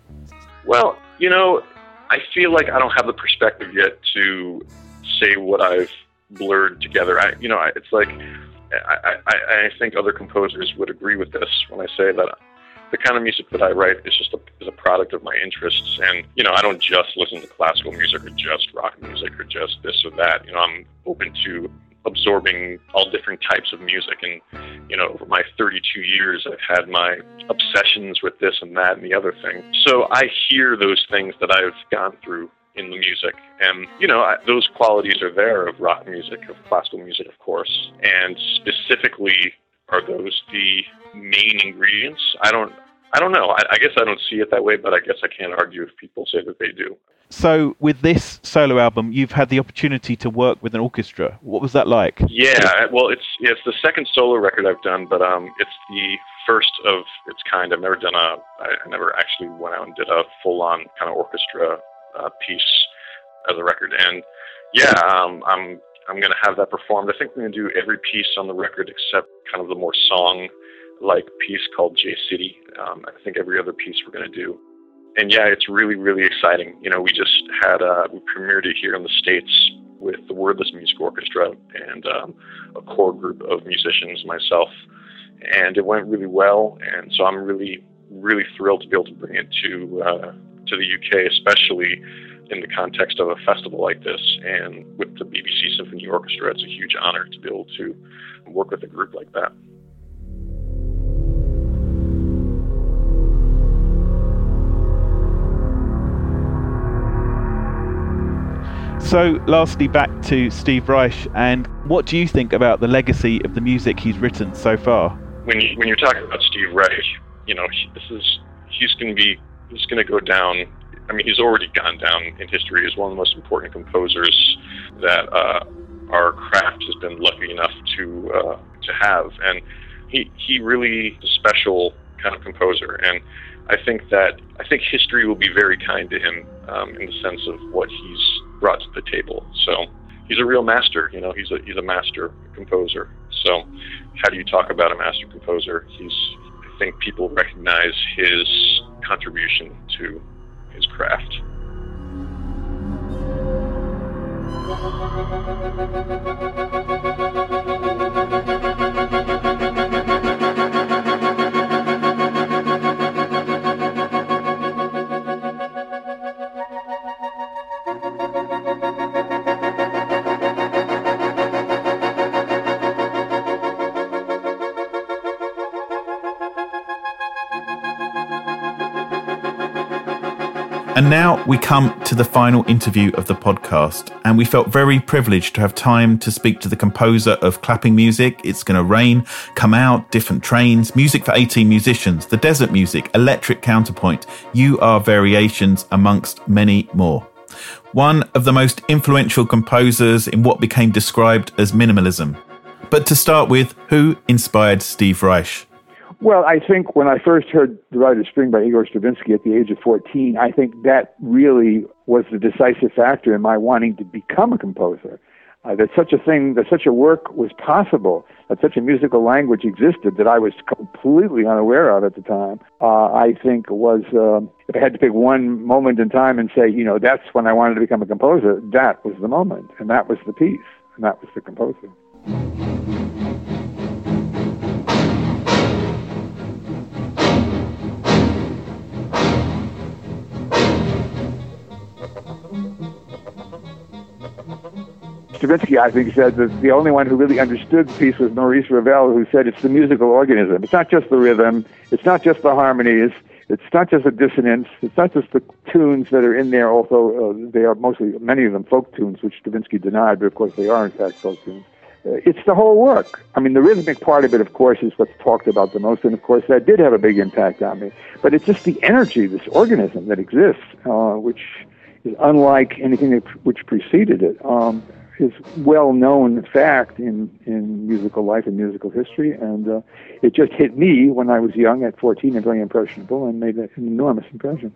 S6: Well, you know, I feel like I don't have the perspective yet to say what I've blurred together. I, you know, it's like I, I, I think other composers would agree with this when I say that the kind of music that I write is just a, is a product of my interests. And, you know, I don't just listen to classical music or just rock music or just this or that. You know, I'm open to absorbing all different types of music. And, you know, over my 32 years, I've had my obsessions with this and that and the other thing. So I hear those things that I've gone through in the music. And, you know, I, those qualities are there of rock music, of classical music, of course. And specifically, are those the main ingredients? I don't. I don't know. I, I guess I don't see it that way, but I guess I can't argue if people say that they do.
S2: So, with this solo album, you've had the opportunity to work with an orchestra. What was that like?
S6: Yeah, well, it's it's the second solo record I've done, but um, it's the first of its kind. I've never done a. I never actually went out and did a full-on kind of orchestra uh, piece as a record, and yeah, um, I'm I'm going to have that performed. I think we're going to do every piece on the record except kind of the more song like piece called J City. Um, I think every other piece we're going to do. And yeah, it's really, really exciting. You know, we just had, uh, we premiered it here in the States with the Wordless Music Orchestra and um, a core group of musicians, myself. And it went really well. And so I'm really, really thrilled to be able to bring it to, uh, to the UK, especially in the context of a festival like this. And with the BBC Symphony Orchestra, it's a huge honor to be able to work with a group like that.
S2: So, lastly, back to Steve Reich, and what do you think about the legacy of the music he's written so far?
S6: When you when you're talking about Steve Reich, you know this is he's going to be he's going to go down. I mean, he's already gone down in history as one of the most important composers that uh, our craft has been lucky enough to uh, to have, and he he really is a special kind of composer, and I think that I think history will be very kind to him um, in the sense of what he's brought to the table. So he's a real master. You know, he's a he's a master composer. So how do you talk about a master composer? He's I think people recognize his contribution to his craft.
S2: And now we come to the final interview of the podcast, and we felt very privileged to have time to speak to the composer of Clapping Music, It's Gonna Rain, Come Out, Different Trains, Music for 18 Musicians, The Desert Music, Electric Counterpoint, You Are Variations, amongst many more. One of the most influential composers in what became described as minimalism. But to start with, who inspired Steve Reich?
S7: Well, I think when I first heard The Rite of Spring by Igor Stravinsky at the age of 14, I think that really was the decisive factor in my wanting to become a composer. Uh, that such a thing, that such a work was possible, that such a musical language existed that I was completely unaware of at the time, uh, I think was, uh, if I had to pick one moment in time and say, you know, that's when I wanted to become a composer, that was the moment, and that was the piece, and that was the composer. Stravinsky, I think, said that the only one who really understood the piece was Maurice Ravel, who said it's the musical organism. It's not just the rhythm, it's not just the harmonies, it's not just the dissonance, it's not just the tunes that are in there, although uh, they are mostly, many of them folk tunes, which Stravinsky denied, but of course they are in fact folk tunes. Uh, it's the whole work. I mean, the rhythmic part of it, of course, is what's talked about the most, and of course that did have a big impact on me. But it's just the energy, this organism that exists, uh, which is unlike anything that, which preceded it. Um, is well known fact in, in musical life and musical history, and uh, it just hit me when I was young at 14 and very impressionable and made an enormous impression.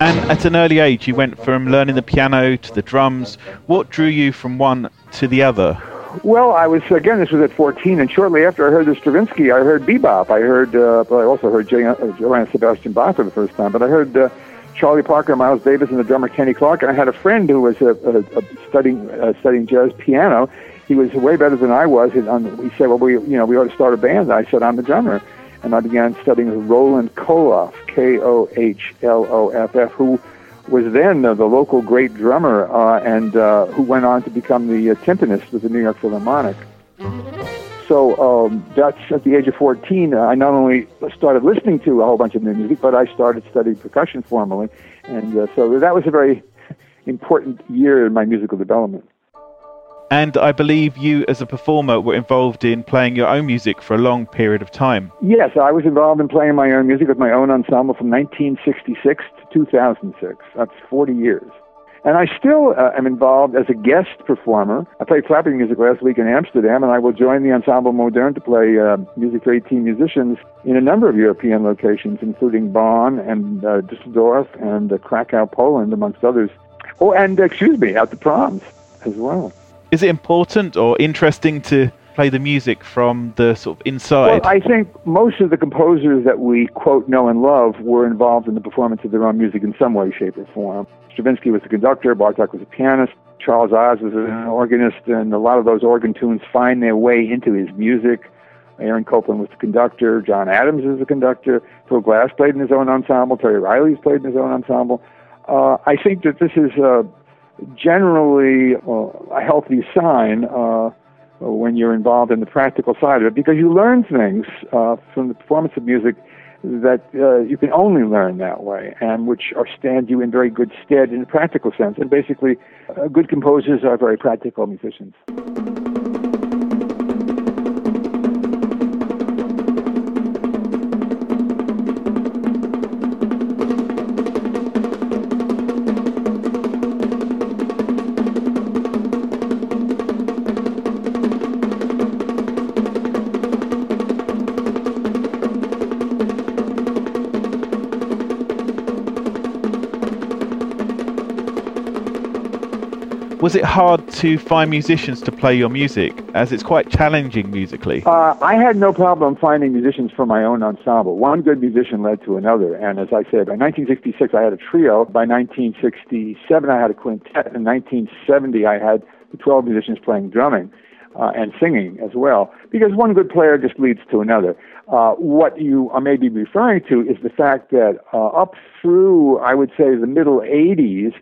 S2: And at an early age, you went from learning the piano to the drums. What drew you from one to the other?
S7: Well, I was again. This was at 14, and shortly after I heard the Stravinsky, I heard bebop. I heard, uh, I also heard J- uh, Sebastian Bach for the first time. But I heard uh, Charlie Parker, Miles Davis, and the drummer Kenny Clarke. And I had a friend who was a, a, studying uh, studying jazz piano. He was way better than I was. He, um, he said, "Well, we you know we ought to start a band." I said, "I'm the drummer," and I began studying with Roland Kohloff, K O H L O F F, who was then uh, the local great drummer uh, and uh, who went on to become the uh, timpanist with the New York Philharmonic. So um, that's at the age of 14. Uh, I not only started listening to a whole bunch of new music, but I started studying percussion formally, and uh, so that was a very <laughs> important year in my musical development.
S2: And I believe you, as a performer, were involved in playing your own music for a long period of time.
S7: Yes, I was involved in playing my own music with my own ensemble from 1966 to 2006. That's 40 years. And I still uh, am involved as a guest performer. I played clapping music last week in Amsterdam, and I will join the Ensemble Modern to play uh, music for 18 musicians in a number of European locations, including Bonn and uh, Düsseldorf and uh, Krakow, Poland, amongst others. Oh, and excuse me, at the proms as well.
S2: Is it important or interesting to play the music from the sort of inside?
S7: Well, I think most of the composers that we quote know and love were involved in the performance of their own music in some way, shape, or form. Stravinsky was a conductor, Bartok was a pianist, Charles Ives was an organist, and a lot of those organ tunes find their way into his music. Aaron Copland was the conductor, John Adams is the conductor, Phil Glass played in his own ensemble, Terry Riley's played in his own ensemble. Uh, I think that this is uh, generally uh, a healthy sign uh, when you're involved in the practical side of it because you learn things uh, from the performance of music that uh, you can only learn that way and which are stand you in very good stead in a practical sense. And basically, uh, good composers are very practical musicians.
S2: Was it hard to find musicians to play your music, as it's quite challenging musically?
S7: Uh, I had no problem finding musicians for my own ensemble. One good musician led to another, and as I said, by 1966 I had a trio. By 1967 I had a quintet. In 1970 I had 12 musicians playing drumming. Uh, and singing as well, because one good player just leads to another. Uh, what you may be referring to is the fact that uh, up through, I would say, the middle 80s,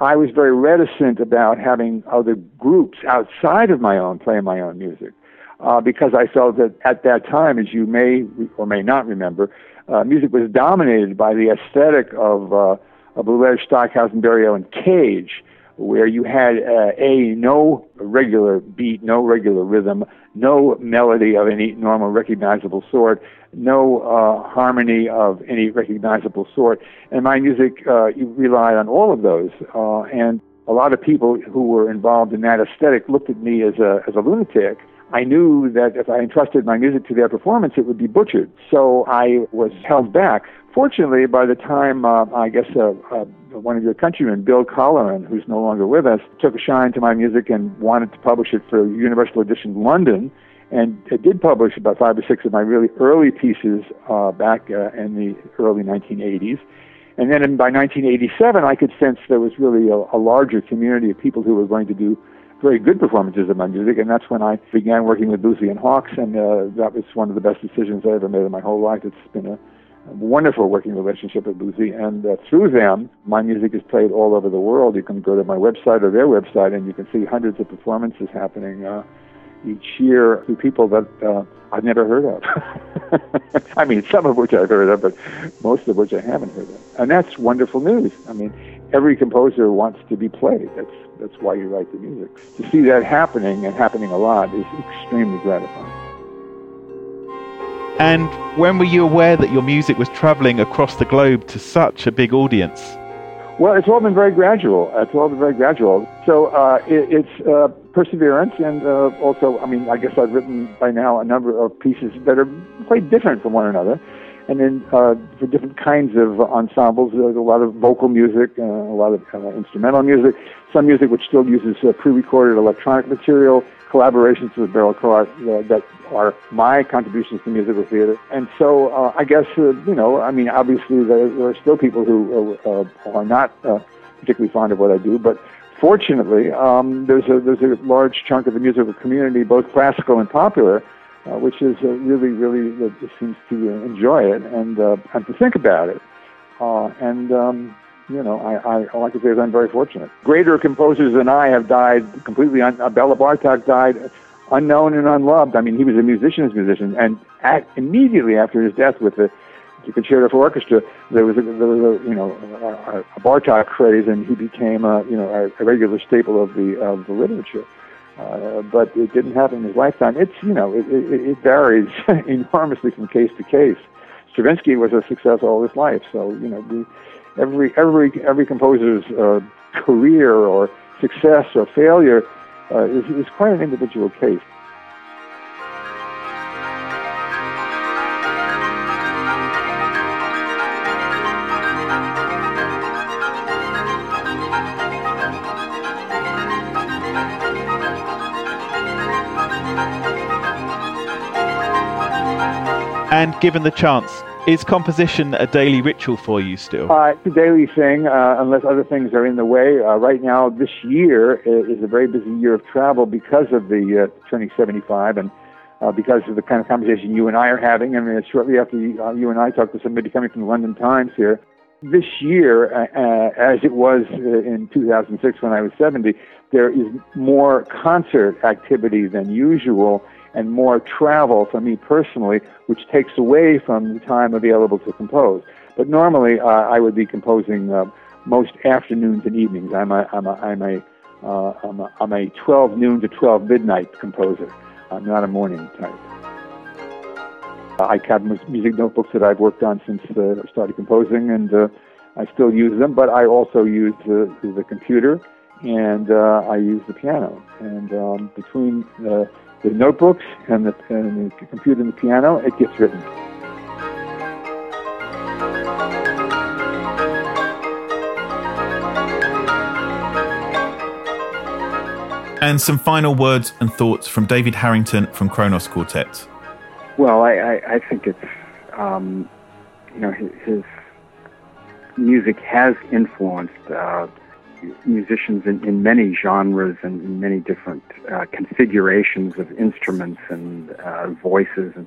S7: I was very reticent about having other groups outside of my own play my own music uh, because I felt that at that time, as you may or may not remember, uh, music was dominated by the aesthetic of, uh, of Boulez, Stockhausen, Berio, and Cage, where you had uh, a no regular beat, no regular rhythm, no melody of any normal recognizable sort, no uh, harmony of any recognizable sort. And my music uh, relied on all of those. Uh, and a lot of people who were involved in that aesthetic looked at me as a, as a lunatic. I knew that if I entrusted my music to their performance, it would be butchered. So I was held back. Fortunately, by the time uh, I guess uh, uh, one of your countrymen, Bill Colleran, who's no longer with us, took a shine to my music and wanted to publish it for Universal Edition London, and it did publish about five or six of my really early pieces uh, back uh, in the early 1980s. And then in, by 1987, I could sense there was really a, a larger community of people who were going to do very good performances of my music, and that's when I began working with Boosey and Hawkes, and uh, that was one of the best decisions I ever made in my whole life. It's been a, wonderful working relationship with Boosey, and uh, through them, my music is played all over the world. You can go to my website or their website, and you can see hundreds of performances happening. Uh, each year to people that uh, I've never heard of. <laughs> I mean, some of which I've heard of, but most of which I haven't heard of. And that's wonderful news. I mean, every composer wants to be played. That's that's why you write the music. To see that happening and happening a lot is extremely gratifying.
S2: And when were you aware that your music was traveling across the globe to such a big audience?
S7: Well, it's all been very gradual. It's all been very gradual. So uh, it, it's uh, perseverance, and uh, also, I mean, I guess I've written by now a number of pieces that are quite different from one another. and then uh, for different kinds of ensembles, there's a lot of vocal music, uh, a lot of uh, instrumental music, some music which still uses pre-recorded electronic material, collaborations with Beryl uh, that are my contributions to musical theater. And so uh, I guess, uh, you know, I mean, obviously there, there are still people who uh, uh, are not uh, particularly fond of what I do, but fortunately, um, there's a there's a large chunk of the musical community, both classical and popular, which is really really seems to enjoy it and and to think about it. And um, you know, I, I all I can say is I'm very fortunate. Greater composers than I have died completely. Un- uh, Bela Bartok died unknown and unloved. I mean, he was a musician's musician, and at, immediately after his death, with the concerto for orchestra, there was a, there was a you know a, a Bartok craze, and he became a you know a, a regular staple of the of the literature. Uh, but it didn't happen in his lifetime. It's you know it, it, it varies <laughs> enormously from case to case. Stravinsky was a success all his life, so you know every every every composer's uh, career or success or failure uh, is, is quite an individual case.
S2: And given the chance, is composition a daily ritual for you still?
S7: Uh, it's a daily thing, uh, unless other things are in the way. Uh, right now, this year is a very busy year of travel because of the uh, turning 75 and uh, because of the kind of conversation you and I are having. I mean, shortly after you, uh, you and I talked to somebody coming from the London Times here. This year, as it was in 2006 when I was 70, there is more concert activity than usual and more travel for me personally, which takes away from the time available to compose. But normally, uh, I would be composing uh, most afternoons and evenings. I'm a, I'm a, I'm a, uh, I'm a, I'm a 12 noon to 12 midnight composer. I'm not a morning type. I have music notebooks that I've worked on since uh, I started composing, and uh, I still use them. But I also use the, the computer, and uh, I use the piano. And um, between uh, the notebooks and the, and the computer and the piano, it gets written.
S2: And some final words and thoughts from David Harrington from Kronos Quartet.
S3: Well, I, I, I think it's, um, you know, his, his, music has influenced uh, musicians in, in many genres and in many different uh, configurations of instruments and uh, voices, and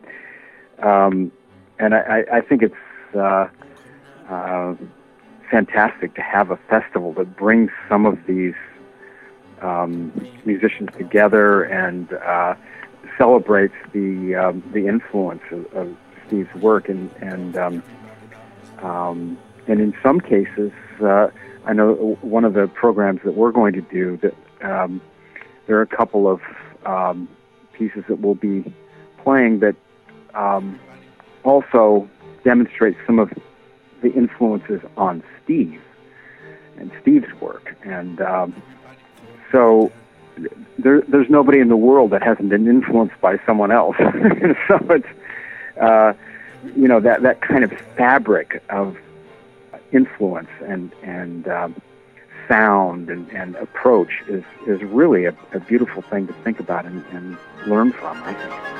S3: um, and I, I think it's uh, uh, fantastic to have a festival that brings some of these um, musicians together and uh, celebrates the um, the influence of, of, Steve's work and and um, um, and in some cases uh, I know one of the programs that we're going to do that um, there are a couple of um, pieces that we'll be playing that um, also demonstrate some of the influences on Steve and Steve's work. And um, so there, there's nobody in the world that hasn't been influenced by someone else. <laughs> so it's, uh, you know, that, that kind of fabric of influence and and um, sound and, and approach is is really a, a beautiful thing to think about and, and learn from. I think.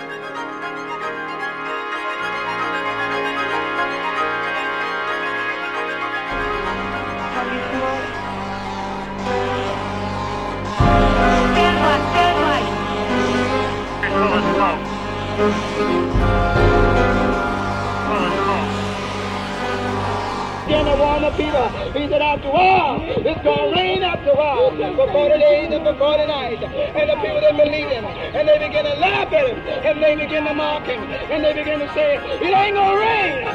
S13: The people. He said, after a while, it's going to rain after a while. For 40 days and for 40 nights. And the people didn't believe him. And they began to laugh at him. And they began to mock him. And they began to say, it ain't going to rain.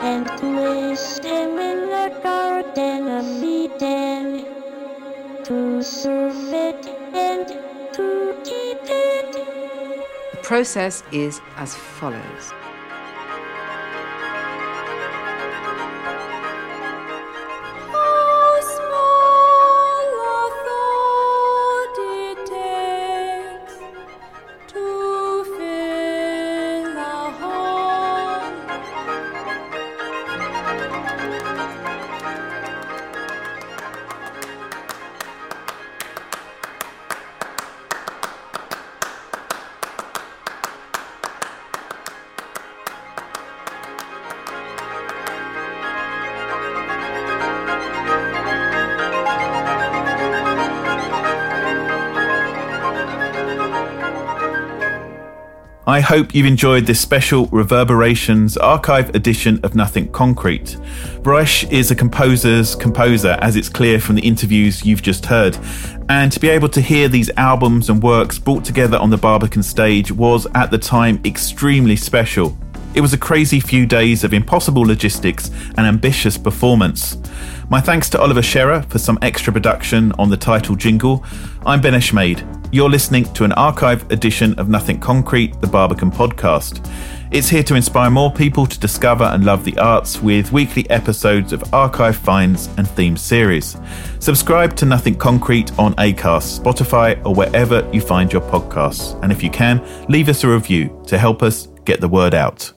S13: And twist him in the garden of Eden to serve it and to keep it.
S14: The process is as follows.
S2: I hope you've enjoyed this special Reverberations archive edition of Nothing Concrete. Reich is a composer's composer, as it's clear from the interviews you've just heard. And to be able to hear these albums and works brought together on the Barbican stage was, at the time, extremely special. It was a crazy few days of impossible logistics and ambitious performance. My thanks to Oliver Scherer for some extra production on the title jingle. I'm Ben Eshmade. You're listening to an archive edition of Nothing Concrete, the Barbican podcast. It's here to inspire more people to discover and love the arts with weekly episodes of archive finds and theme series. Subscribe to Nothing Concrete on Acast, Spotify, or wherever you find your podcasts. And if you can, leave us a review to help us get the word out.